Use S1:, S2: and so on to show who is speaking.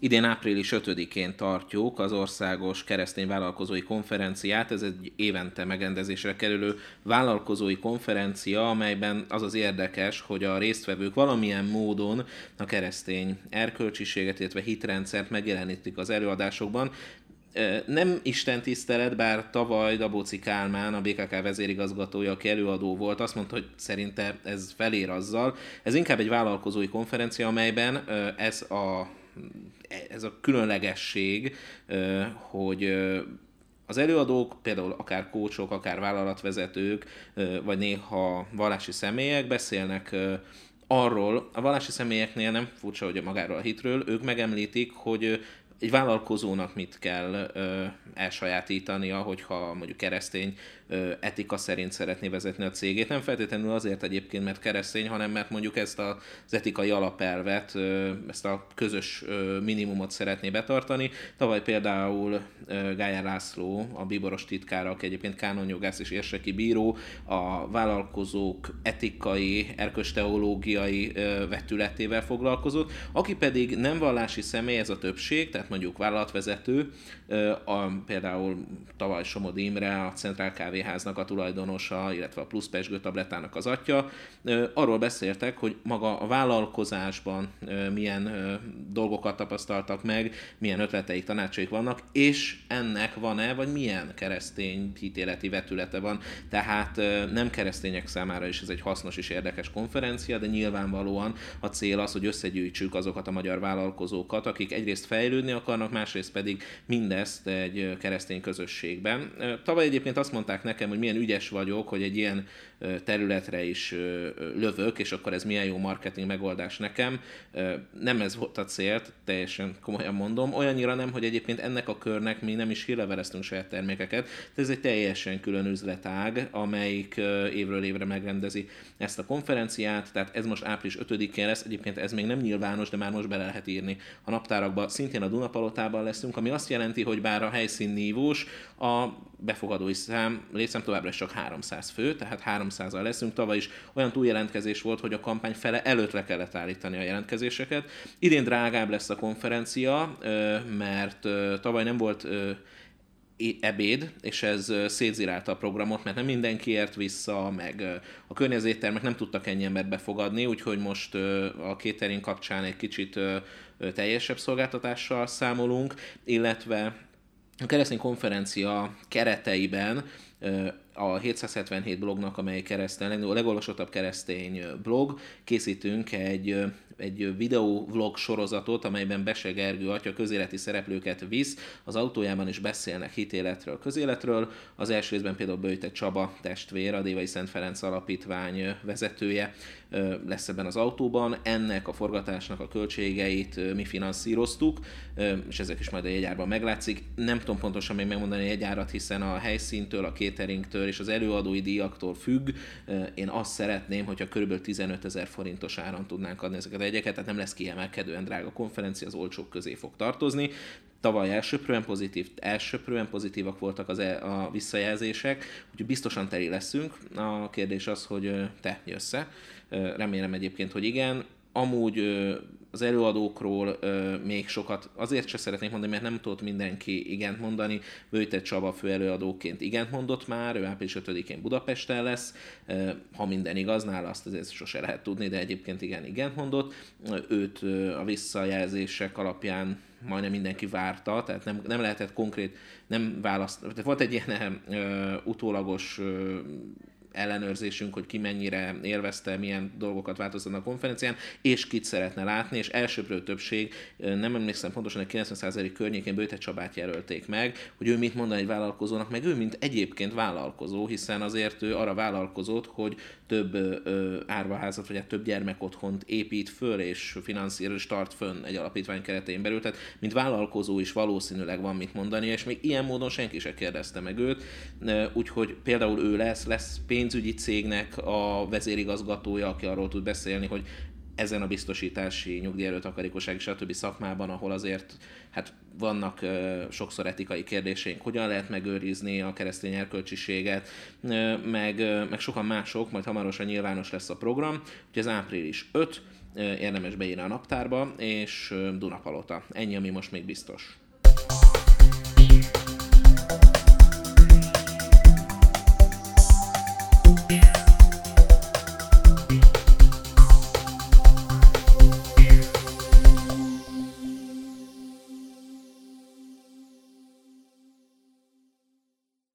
S1: Idén április 5-én tartjuk az Országos Keresztény Vállalkozói Konferenciát. Ez egy évente megrendezésre kerülő vállalkozói konferencia, amelyben az az érdekes, hogy a résztvevők valamilyen módon a keresztény erkölcsiséget, illetve hitrendszert megjelenítik az előadásokban, nem Isten tisztelet, bár tavaly Dabóci Kálmán, a BKK vezérigazgatója, aki előadó volt, azt mondta, hogy szerinte ez felér azzal. Ez inkább egy vállalkozói konferencia, amelyben ez a, ez a különlegesség, hogy az előadók, például akár kócsok, akár vállalatvezetők, vagy néha vallási személyek beszélnek arról, a vallási személyeknél nem furcsa, hogy magáról a hitről, ők megemlítik, hogy egy vállalkozónak mit kell ö, elsajátítania, hogyha mondjuk keresztény ö, etika szerint szeretné vezetni a cégét. Nem feltétlenül azért egyébként, mert keresztény, hanem mert mondjuk ezt az etikai alapelvet, ö, ezt a közös ö, minimumot szeretné betartani. Tavaly például ö, Gájár László, a bíboros titkára, aki egyébként kánonjogász és érseki bíró, a vállalkozók etikai, erkösteológiai ö, vetületével foglalkozott, aki pedig nem vallási személy, ez a többség, tehát mondjuk vállalatvezető, a, például tavaly Somod Imre, a Centrál Kávéháznak a tulajdonosa, illetve a Plusz Pesgő tabletának az atya, arról beszéltek, hogy maga a vállalkozásban milyen dolgokat tapasztaltak meg, milyen ötleteik, tanácsaik vannak, és ennek van-e, vagy milyen keresztény hitéleti vetülete van. Tehát nem keresztények számára is ez egy hasznos és érdekes konferencia, de nyilvánvalóan a cél az, hogy összegyűjtsük azokat a magyar vállalkozókat, akik egyrészt fejlődni akarnak, másrészt pedig mindezt egy keresztény közösségben. Tavaly egyébként azt mondták nekem, hogy milyen ügyes vagyok, hogy egy ilyen területre is lövök, és akkor ez milyen jó marketing megoldás nekem. Nem ez volt a cél, teljesen komolyan mondom. Olyannyira nem, hogy egyébként ennek a körnek mi nem is hírleveleztünk saját termékeket, de ez egy teljesen külön üzletág, amelyik évről évre megrendezi ezt a konferenciát, tehát ez most április 5-én lesz, egyébként ez még nem nyilvános, de már most bele lehet írni a naptárakba. Szintén a Dunapalotában leszünk, ami azt jelenti, hogy bár a helyszín nívós, a befogadói szám, létszám továbbra is csak 300 fő, tehát 300-al leszünk. Tavaly is olyan túljelentkezés volt, hogy a kampány fele előtt le kellett állítani a jelentkezéseket. Idén drágább lesz a konferencia, mert tavaly nem volt ebéd, és ez szétzirálta a programot, mert nem mindenki ért vissza, meg a környezettermek nem tudtak ennyi embert befogadni, úgyhogy most a catering kapcsán egy kicsit teljesebb szolgáltatással számolunk, illetve a keresztény konferencia kereteiben a 777 blognak, amely keresztény, a legolvasottabb keresztény blog, készítünk egy, egy videó vlog sorozatot, amelyben Bese Gergő atya közéleti szereplőket visz, az autójában is beszélnek hitéletről, közéletről. Az első részben például Böjte Csaba testvér, a Dévai Szent Ferenc Alapítvány vezetője lesz ebben az autóban. Ennek a forgatásnak a költségeit mi finanszíroztuk, és ezek is majd a jegyárban meglátszik. Nem tudom pontosan még megmondani a jegyárat, hiszen a helyszíntől, a cateringtől és az előadói díjaktól függ. Én azt szeretném, hogyha kb. 15 ezer forintos áron tudnánk adni ezeket a jegyeket, tehát nem lesz kiemelkedően drága konferencia, az olcsók közé fog tartozni. Tavaly elsőprően pozitív, elsőprően pozitívak voltak az e, a visszajelzések, úgyhogy biztosan teli leszünk. A kérdés az, hogy te jössz -e. Remélem egyébként, hogy igen. Amúgy az előadókról még sokat azért se szeretnék mondani, mert nem tudott mindenki igent mondani. Bőjtett Csaba fő előadóként igent mondott már, ő április 5-én Budapesten lesz. Ha minden igaz, nála azt azért sose lehet tudni, de egyébként igen, igent mondott. Őt a visszajelzések alapján majdnem mindenki várta, tehát nem, nem lehetett konkrét, nem választ, tehát volt egy ilyen ö, utólagos ö, ellenőrzésünk, hogy ki mennyire élvezte, milyen dolgokat változtatnak a konferencián, és kit szeretne látni, és elsőprő többség, nem emlékszem pontosan, hogy 90% környékén Bőte Csabát jelölték meg, hogy ő mit mond egy vállalkozónak, meg ő mint egyébként vállalkozó, hiszen azért ő arra vállalkozott, hogy több ö, árvaházat, vagy hát több gyermekotthont épít föl, és finanszíroz, és tart fönn egy alapítvány keretein belül, tehát mint vállalkozó is valószínűleg van mit mondani, és még ilyen módon senki se kérdezte meg őt, úgyhogy például ő lesz, lesz pénzügyi cégnek a vezérigazgatója, aki arról tud beszélni, hogy ezen a biztosítási, nyugdíjelő takarékosság stb. szakmában, ahol azért hát vannak uh, sokszor etikai kérdéseink, hogyan lehet megőrizni a keresztény erkölcsiséget, uh, meg, uh, meg sokan mások, majd hamarosan nyilvános lesz a program, hogy az április 5, érdemes beírni a naptárba, és Dunapalota. Ennyi, ami most még biztos.